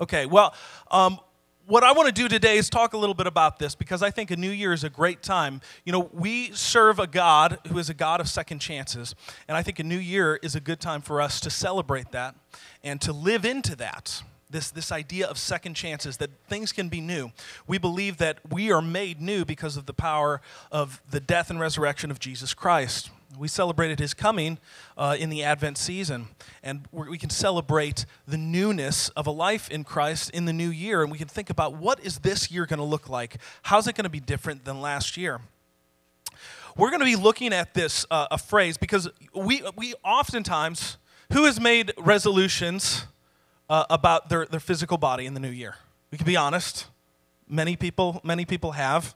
Okay, well, um, what I want to do today is talk a little bit about this because I think a new year is a great time. You know, we serve a God who is a God of second chances, and I think a new year is a good time for us to celebrate that and to live into that. This, this idea of second chances, that things can be new. We believe that we are made new because of the power of the death and resurrection of Jesus Christ. We celebrated his coming uh, in the Advent season, and we can celebrate the newness of a life in Christ in the new year, and we can think about what is this year going to look like? How's it going to be different than last year? We're going to be looking at this uh, a phrase because we we oftentimes who has made resolutions uh, about their, their physical body in the new year. We can be honest. Many people many people have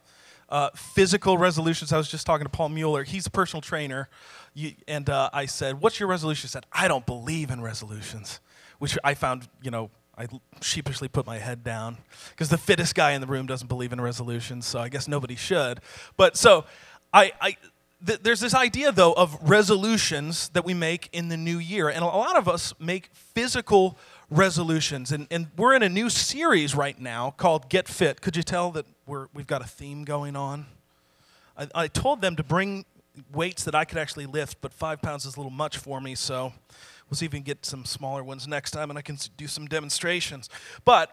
uh, physical resolutions. I was just talking to Paul Mueller. He's a personal trainer. You, and uh, I said, What's your resolution? He said, I don't believe in resolutions, which I found, you know, I sheepishly put my head down because the fittest guy in the room doesn't believe in resolutions, so I guess nobody should. But so I, I th- there's this idea, though, of resolutions that we make in the new year. And a lot of us make physical resolutions. And, and we're in a new series right now called Get Fit. Could you tell that we're, we've got a theme going on? I, I told them to bring weights that I could actually lift, but five pounds is a little much for me, so we'll see if we can get some smaller ones next time and I can do some demonstrations. But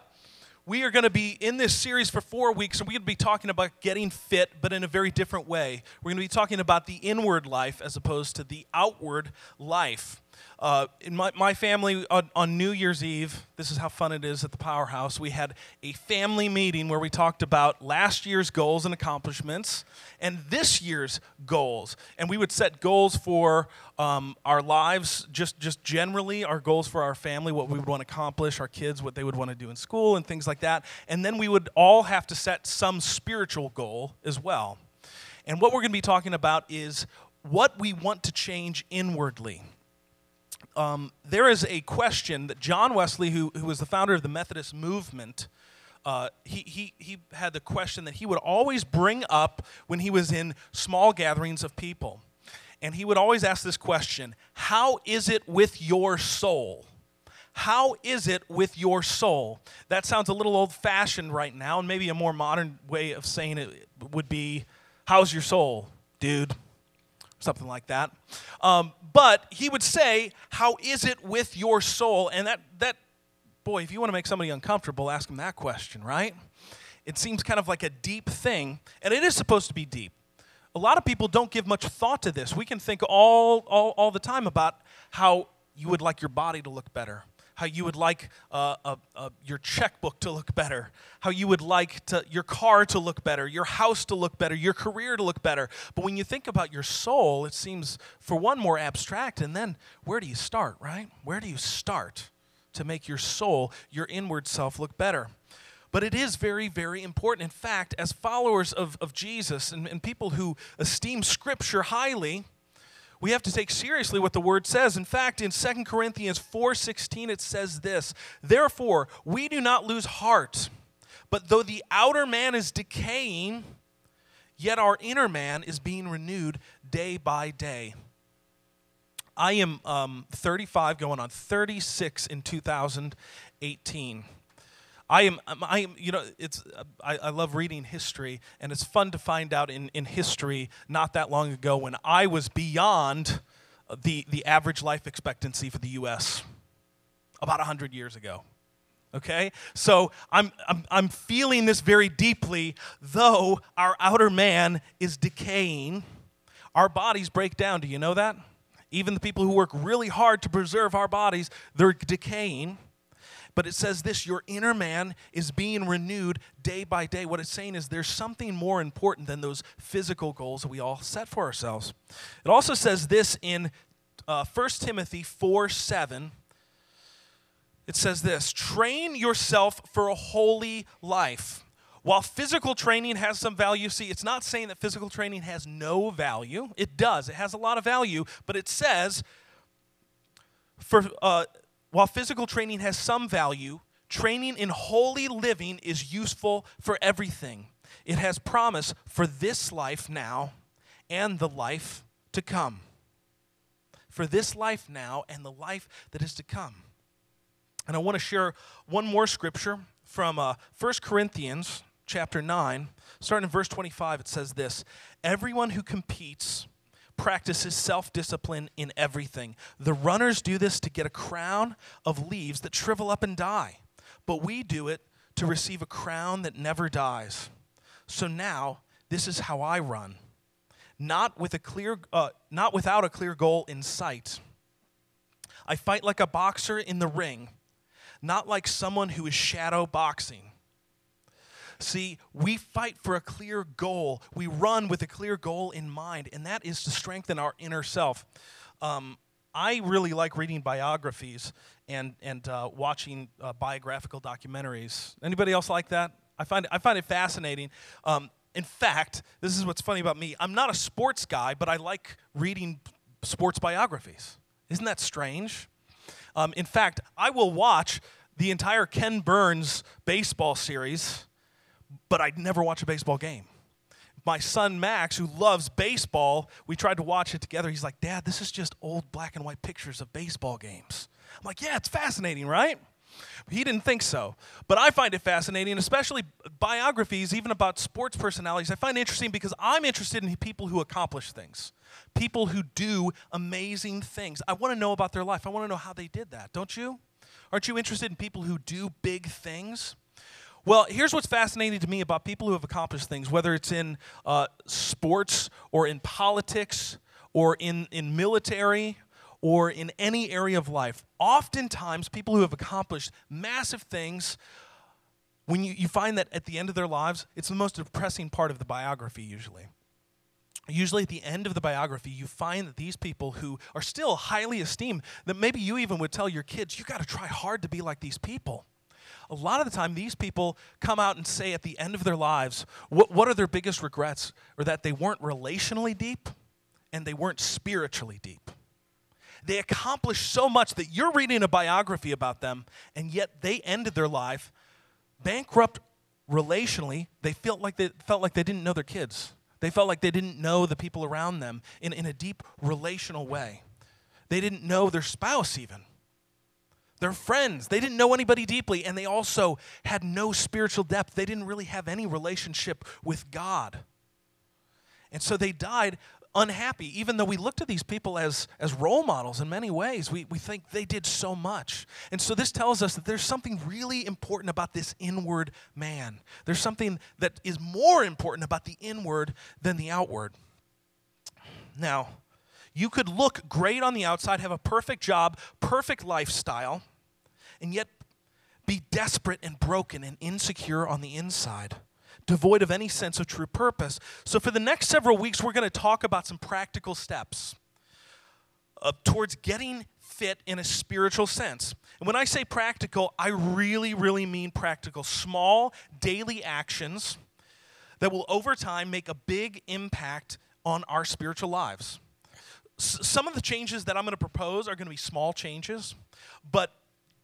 we are going to be in this series for four weeks, and we're going to be talking about getting fit, but in a very different way. We're going to be talking about the inward life as opposed to the outward life. Uh, in my, my family, on, on, New Year's Eve, this is how fun it is at the Powerhouse, we had a family meeting where we talked about last year's goals and accomplishments and this year's goals. And we would set goals for um, our lives, just, just generally, our goals for our family, what we would want to accomplish, our kids, what they would want to do in school, and things like that. And then we would all have to set some spiritual goal as well. And what we're going to be talking about is what we want to change inwardly um, there is a question that John Wesley, who, who was the founder of the Methodist movement, uh, he, he, he had the question that he would always bring up when he was in small gatherings of people. And he would always ask this question How is it with your soul? How is it with your soul? That sounds a little old fashioned right now, and maybe a more modern way of saying it would be How's your soul, dude? Something like that. Um, but he would say, How is it with your soul? And that, that, boy, if you want to make somebody uncomfortable, ask them that question, right? It seems kind of like a deep thing, and it is supposed to be deep. A lot of people don't give much thought to this. We can think all, all, all the time about how you would like your body to look better how you would like uh, uh, uh, your checkbook to look better, how you would like to, your car to look better, your house to look better, your career to look better. But when you think about your soul, it seems, for one, more abstract. And then, where do you start, right? Where do you start to make your soul, your inward self, look better? But it is very, very important. In fact, as followers of, of Jesus and, and people who esteem Scripture highly, we have to take seriously what the word says. In fact, in 2 Corinthians 4:16 it says this, "Therefore, we do not lose heart, but though the outer man is decaying, yet our inner man is being renewed day by day." I am um, 35, going on 36 in 2018. I am, um, I am, you know, it's, I, I love reading history, and it's fun to find out in, in history not that long ago when I was beyond the, the average life expectancy for the U.S. about 100 years ago. Okay? So I'm, I'm, I'm feeling this very deeply. Though our outer man is decaying, our bodies break down. Do you know that? Even the people who work really hard to preserve our bodies, they're decaying. But it says this your inner man is being renewed day by day. What it's saying is there's something more important than those physical goals that we all set for ourselves. It also says this in uh, 1 Timothy 4 7. It says this train yourself for a holy life. While physical training has some value, see, it's not saying that physical training has no value. It does, it has a lot of value, but it says, for uh, while physical training has some value, training in holy living is useful for everything. It has promise for this life now and the life to come. For this life now and the life that is to come. And I want to share one more scripture from uh, 1 Corinthians chapter 9. Starting in verse 25, it says this Everyone who competes practices self discipline in everything. The runners do this to get a crown of leaves that shrivel up and die, but we do it to receive a crown that never dies. So now, this is how I run. Not with a clear uh, not without a clear goal in sight. I fight like a boxer in the ring, not like someone who is shadow boxing. See, we fight for a clear goal. We run with a clear goal in mind, and that is to strengthen our inner self. Um, I really like reading biographies and, and uh, watching uh, biographical documentaries. Anybody else like that? I find, I find it fascinating. Um, in fact, this is what's funny about me. I'm not a sports guy, but I like reading sports biographies. Isn't that strange? Um, in fact, I will watch the entire Ken Burns baseball series, but I'd never watch a baseball game my son Max, who loves baseball, we tried to watch it together. He's like, Dad, this is just old black and white pictures of baseball games. I'm like, Yeah, it's fascinating, right? He didn't think so. But I find it fascinating, especially biographies, even about sports personalities. I find it interesting because I'm interested in people who accomplish things, people who do amazing things. I want to know about their life. I want to know how they did that, don't you? Aren't you interested in people who do big things? Well, here's what's fascinating to me about people who have accomplished things, whether it's in uh, sports or in politics or in, in military or in any area of life. Oftentimes, people who have accomplished massive things, when you, you find that at the end of their lives, it's the most depressing part of the biography, usually. Usually, at the end of the biography, you find that these people who are still highly esteemed, that maybe you even would tell your kids, you got to try hard to be like these people a lot of the time these people come out and say at the end of their lives what, what are their biggest regrets? Or that they weren't relationally deep and they weren't spiritually deep. They accomplished so much that you're reading a biography about them and yet they ended their life bankrupt relationally. They felt like they felt like they didn't know their kids. They felt like they didn't know the people around them in, in a deep relational way. They didn't know their spouse even they're friends. They didn't know anybody deeply, and they also had no spiritual depth. They didn't really have any relationship with God. And so they died unhappy, even though we looked at these people as, as role models in many ways. We, we think they did so much. And so this tells us that there's something really important about this inward man. There's something that is more important about the inward than the outward. Now, you could look great on the outside, have a perfect job, perfect lifestyle, and yet be desperate and broken and insecure on the inside, devoid of any sense of true purpose. So, for the next several weeks, we're going to talk about some practical steps uh, towards getting fit in a spiritual sense. And when I say practical, I really, really mean practical. Small daily actions that will over time make a big impact on our spiritual lives some of the changes that I'm going to propose are going to be small changes, but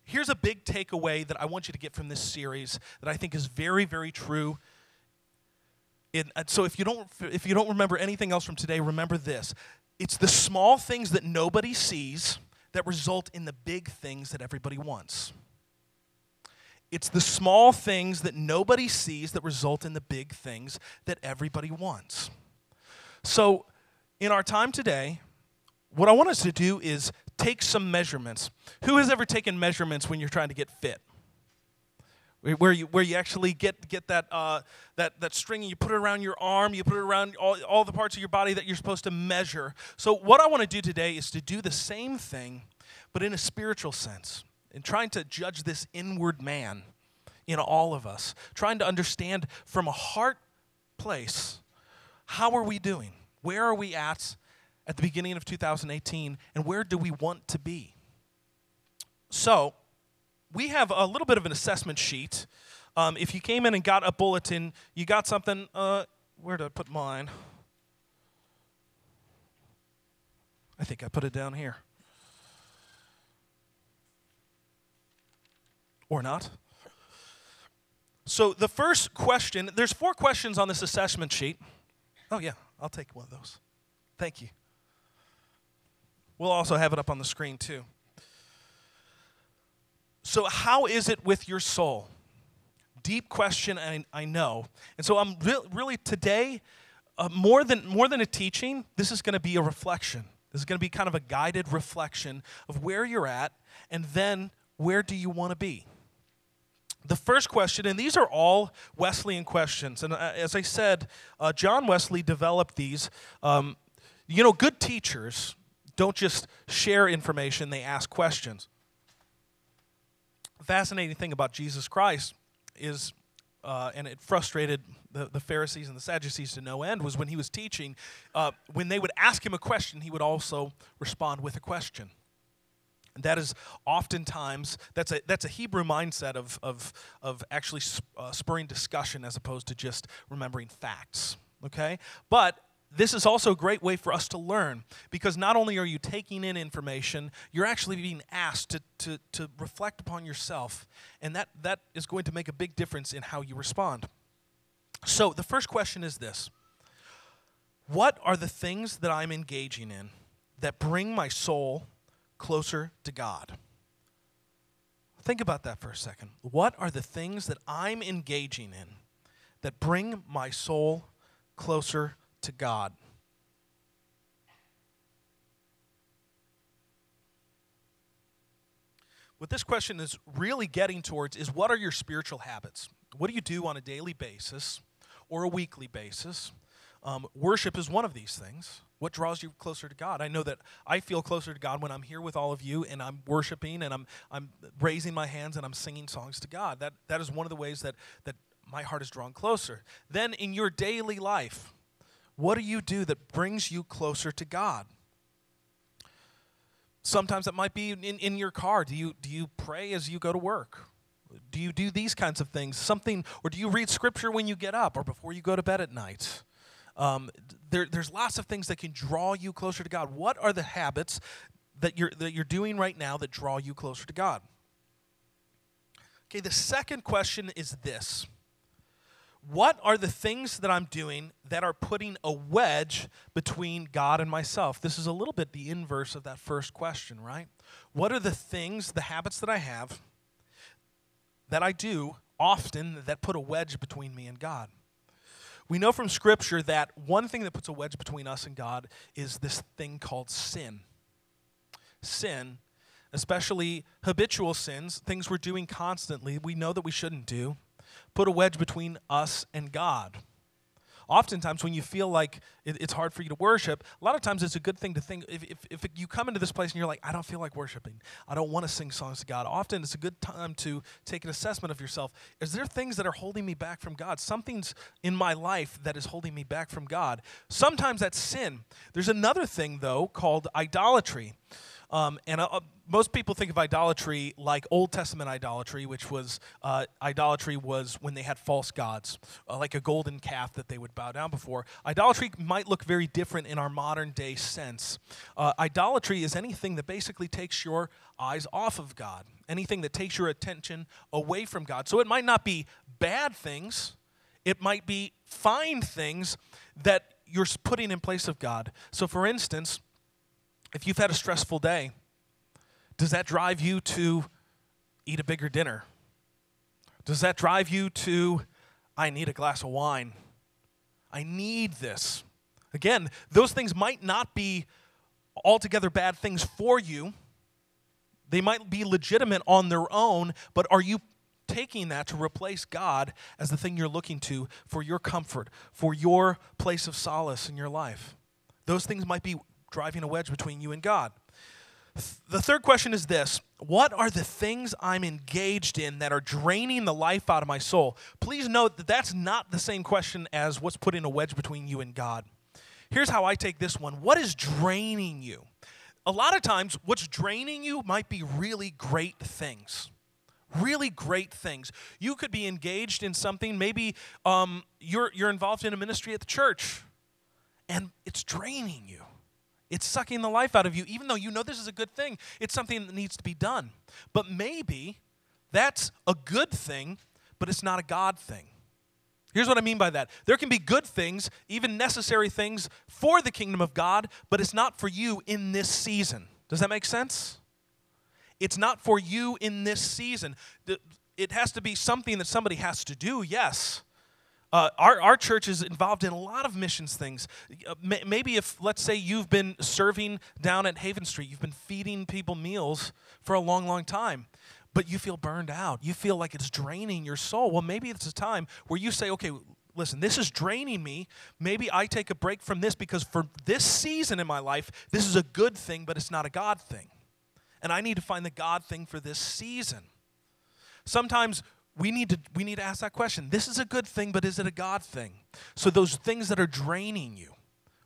here's a big takeaway that I want you to get from this series that I think is very, very true. In, so if you don't if you don't remember anything else from today, remember this: it's the small things that nobody sees that result in the big things that everybody wants. It's the small things that nobody sees that result in the big things that everybody wants. So, in our time today, what I want us to do is take some measurements. Who has ever taken measurements when you're trying to get fit? Where you, where you actually get, get that, uh, that, that string and you put it around your arm, you put it around all, all the parts of your body that you're supposed to measure. So, what I want to do today is to do the same thing, but in a spiritual sense, in trying to judge this inward man in all of us, trying to understand from a heart place how are we doing? Where are we at? At the beginning of 2018, and where do we want to be? So, we have a little bit of an assessment sheet. Um, if you came in and got a bulletin, you got something. Uh, where did I put mine? I think I put it down here. Or not. So, the first question there's four questions on this assessment sheet. Oh, yeah, I'll take one of those. Thank you. We'll also have it up on the screen too. So, how is it with your soul? Deep question, I, I know. And so, I'm re- really today, uh, more, than, more than a teaching, this is going to be a reflection. This is going to be kind of a guided reflection of where you're at and then where do you want to be. The first question, and these are all Wesleyan questions, and uh, as I said, uh, John Wesley developed these. Um, you know, good teachers don't just share information, they ask questions. Fascinating thing about Jesus Christ is, uh, and it frustrated the, the Pharisees and the Sadducees to no end, was when he was teaching, uh, when they would ask him a question, he would also respond with a question. And that is oftentimes that's a that's a Hebrew mindset of of of actually uh, spurring discussion as opposed to just remembering facts. Okay, but this is also a great way for us to learn because not only are you taking in information, you're actually being asked to, to, to reflect upon yourself, and that, that is going to make a big difference in how you respond. So, the first question is this What are the things that I'm engaging in that bring my soul closer to God? Think about that for a second. What are the things that I'm engaging in that bring my soul closer to God? What this question is really getting towards is what are your spiritual habits? What do you do on a daily basis or a weekly basis? Um, worship is one of these things. What draws you closer to God? I know that I feel closer to God when I'm here with all of you and I'm worshiping and I'm, I'm raising my hands and I'm singing songs to God. That, that is one of the ways that, that my heart is drawn closer. Then in your daily life, what do you do that brings you closer to God? Sometimes it might be in, in your car. Do you, do you pray as you go to work? Do you do these kinds of things? Something, or do you read scripture when you get up or before you go to bed at night? Um, there, there's lots of things that can draw you closer to God. What are the habits that you're, that you're doing right now that draw you closer to God? Okay, the second question is this What are the things that I'm doing that are putting a wedge between God and myself? This is a little bit the inverse of that first question, right? What are the things, the habits that I have that I do often that put a wedge between me and God? We know from Scripture that one thing that puts a wedge between us and God is this thing called sin. Sin, especially habitual sins, things we're doing constantly, we know that we shouldn't do, put a wedge between us and God oftentimes when you feel like it, it's hard for you to worship, a lot of times it's a good thing to think if, if, if you come into this place and you're like, I don't feel like worshiping, I don't want to sing songs to God, often it's a good time to take an assessment of yourself. Is there things that are holding me back from God? Something's in my life that is holding me back from God. Sometimes that's sin. There's another thing, though, called idolatry. Um, and uh, most people think of idolatry like Old Testament idolatry, which was uh, idolatry was when they had false gods, uh, like a golden calf that they would bow down before. Idolatry might look very different in our modern day sense. Uh, idolatry is anything that basically takes your eyes off of God, anything that takes your attention away from God. So it might not be bad things, it might be fine things that you're putting in place of God. So, for instance, if you've had a stressful day, does that drive you to eat a bigger dinner? Does that drive you to, I need a glass of wine? I need this. Again, those things might not be altogether bad things for you. They might be legitimate on their own, but are you taking that to replace God as the thing you're looking to for your comfort, for your place of solace in your life? Those things might be driving a wedge between you and God. The third question is this What are the things I'm engaged in that are draining the life out of my soul? Please note that that's not the same question as what's putting a wedge between you and God. Here's how I take this one What is draining you? A lot of times, what's draining you might be really great things. Really great things. You could be engaged in something, maybe um, you're, you're involved in a ministry at the church, and it's draining you it's sucking the life out of you, even though you know this is a good thing. It's something that needs to be done. But maybe that's a good thing, but it's not a God thing. Here's what I mean by that there can be good things, even necessary things for the kingdom of God, but it's not for you in this season. Does that make sense? It's not for you in this season. It has to be something that somebody has to do, yes. Uh, our, our church is involved in a lot of missions things. Uh, maybe if, let's say, you've been serving down at Haven Street, you've been feeding people meals for a long, long time, but you feel burned out. You feel like it's draining your soul. Well, maybe it's a time where you say, okay, listen, this is draining me. Maybe I take a break from this because for this season in my life, this is a good thing, but it's not a God thing. And I need to find the God thing for this season. Sometimes we need to we need to ask that question. This is a good thing, but is it a God thing? So those things that are draining you,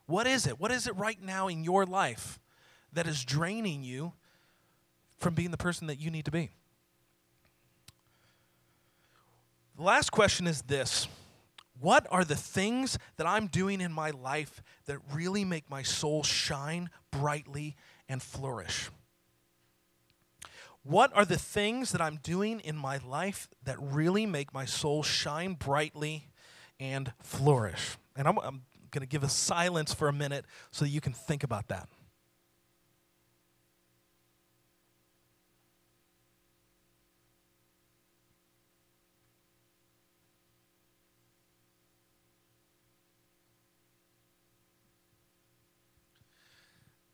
what is it? What is it right now in your life that is draining you from being the person that you need to be? The last question is this. What are the things that I'm doing in my life that really make my soul shine brightly and flourish? What are the things that I'm doing in my life that really make my soul shine brightly and flourish? And I'm, I'm going to give a silence for a minute so that you can think about that.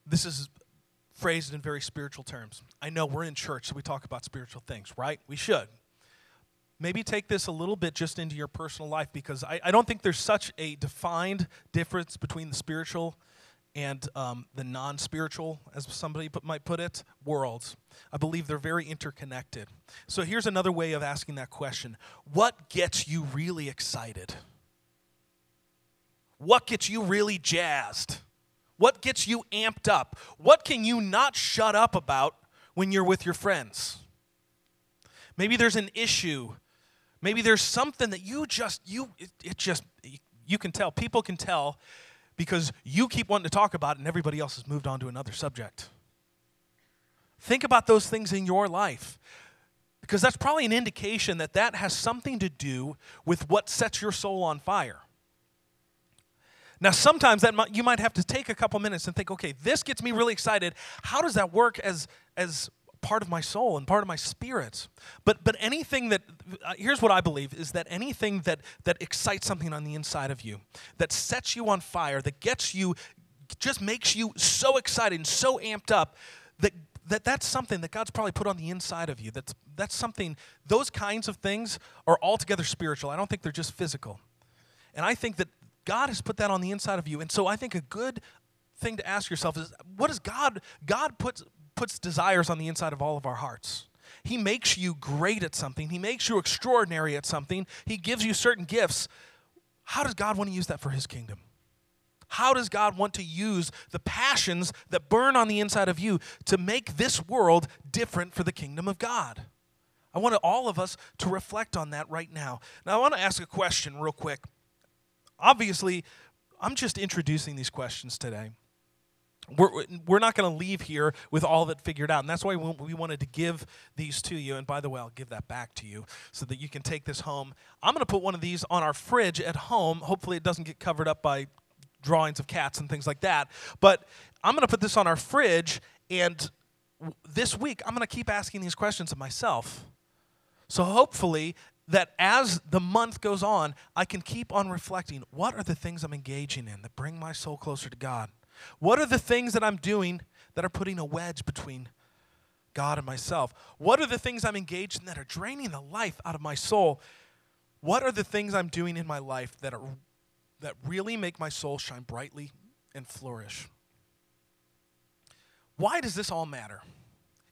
This is phrased in very spiritual terms. I know we're in church, so we talk about spiritual things, right? We should. Maybe take this a little bit just into your personal life because I, I don't think there's such a defined difference between the spiritual and um, the non spiritual, as somebody put, might put it, worlds. I believe they're very interconnected. So here's another way of asking that question What gets you really excited? What gets you really jazzed? What gets you amped up? What can you not shut up about when you're with your friends? Maybe there's an issue. Maybe there's something that you just you it, it just you can tell. People can tell because you keep wanting to talk about it and everybody else has moved on to another subject. Think about those things in your life because that's probably an indication that that has something to do with what sets your soul on fire. Now, sometimes that might, you might have to take a couple minutes and think, okay, this gets me really excited. How does that work as as part of my soul and part of my spirit? But but anything that uh, here's what I believe is that anything that that excites something on the inside of you, that sets you on fire, that gets you, just makes you so excited and so amped up that that that's something that God's probably put on the inside of you. That's that's something. Those kinds of things are altogether spiritual. I don't think they're just physical. And I think that God has put that on the inside of you. And so I think a good thing to ask yourself is what does God God puts puts desires on the inside of all of our hearts. He makes you great at something. He makes you extraordinary at something. He gives you certain gifts. How does God want to use that for his kingdom? How does God want to use the passions that burn on the inside of you to make this world different for the kingdom of God? I want all of us to reflect on that right now. Now, I want to ask a question real quick. Obviously, I'm just introducing these questions today. We're, we're not going to leave here with all of it figured out. And that's why we wanted to give these to you. And by the way, I'll give that back to you so that you can take this home. I'm going to put one of these on our fridge at home. Hopefully, it doesn't get covered up by drawings of cats and things like that. But I'm going to put this on our fridge. And this week, I'm going to keep asking these questions of myself. So hopefully, that as the month goes on, I can keep on reflecting what are the things I'm engaging in that bring my soul closer to God? What are the things that I'm doing that are putting a wedge between God and myself? What are the things I'm engaged in that are draining the life out of my soul? What are the things I'm doing in my life that are that really make my soul shine brightly and flourish? Why does this all matter?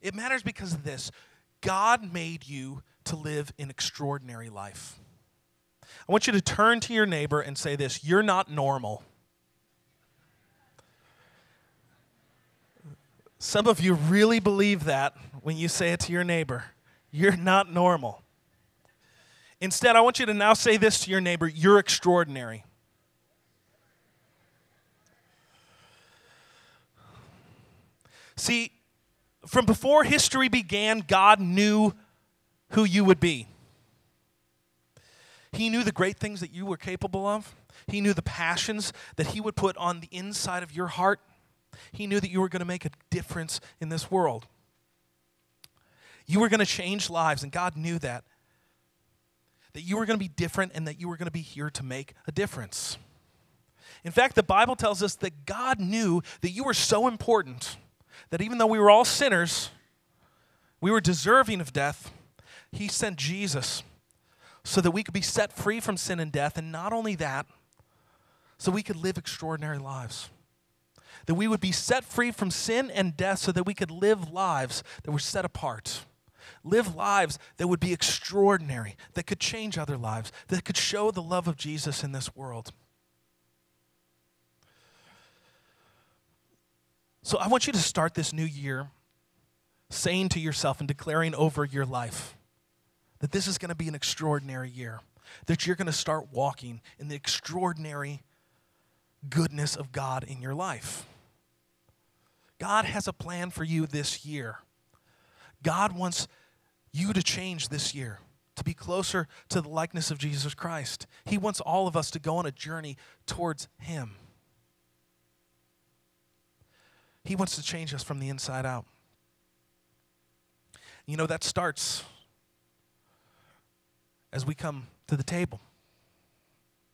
It matters because of this. God made you to live an extraordinary life. I want you to turn to your neighbor and say this You're not normal. Some of you really believe that when you say it to your neighbor. You're not normal. Instead, I want you to now say this to your neighbor You're extraordinary. See, from before history began, God knew who you would be. He knew the great things that you were capable of. He knew the passions that He would put on the inside of your heart. He knew that you were going to make a difference in this world. You were going to change lives, and God knew that. That you were going to be different and that you were going to be here to make a difference. In fact, the Bible tells us that God knew that you were so important that even though we were all sinners, we were deserving of death, He sent Jesus so that we could be set free from sin and death. And not only that, so we could live extraordinary lives. That we would be set free from sin and death so that we could live lives that were set apart. Live lives that would be extraordinary, that could change other lives, that could show the love of Jesus in this world. So I want you to start this new year saying to yourself and declaring over your life that this is going to be an extraordinary year, that you're going to start walking in the extraordinary goodness of God in your life. God has a plan for you this year. God wants you to change this year, to be closer to the likeness of Jesus Christ. He wants all of us to go on a journey towards Him. He wants to change us from the inside out. You know, that starts as we come to the table.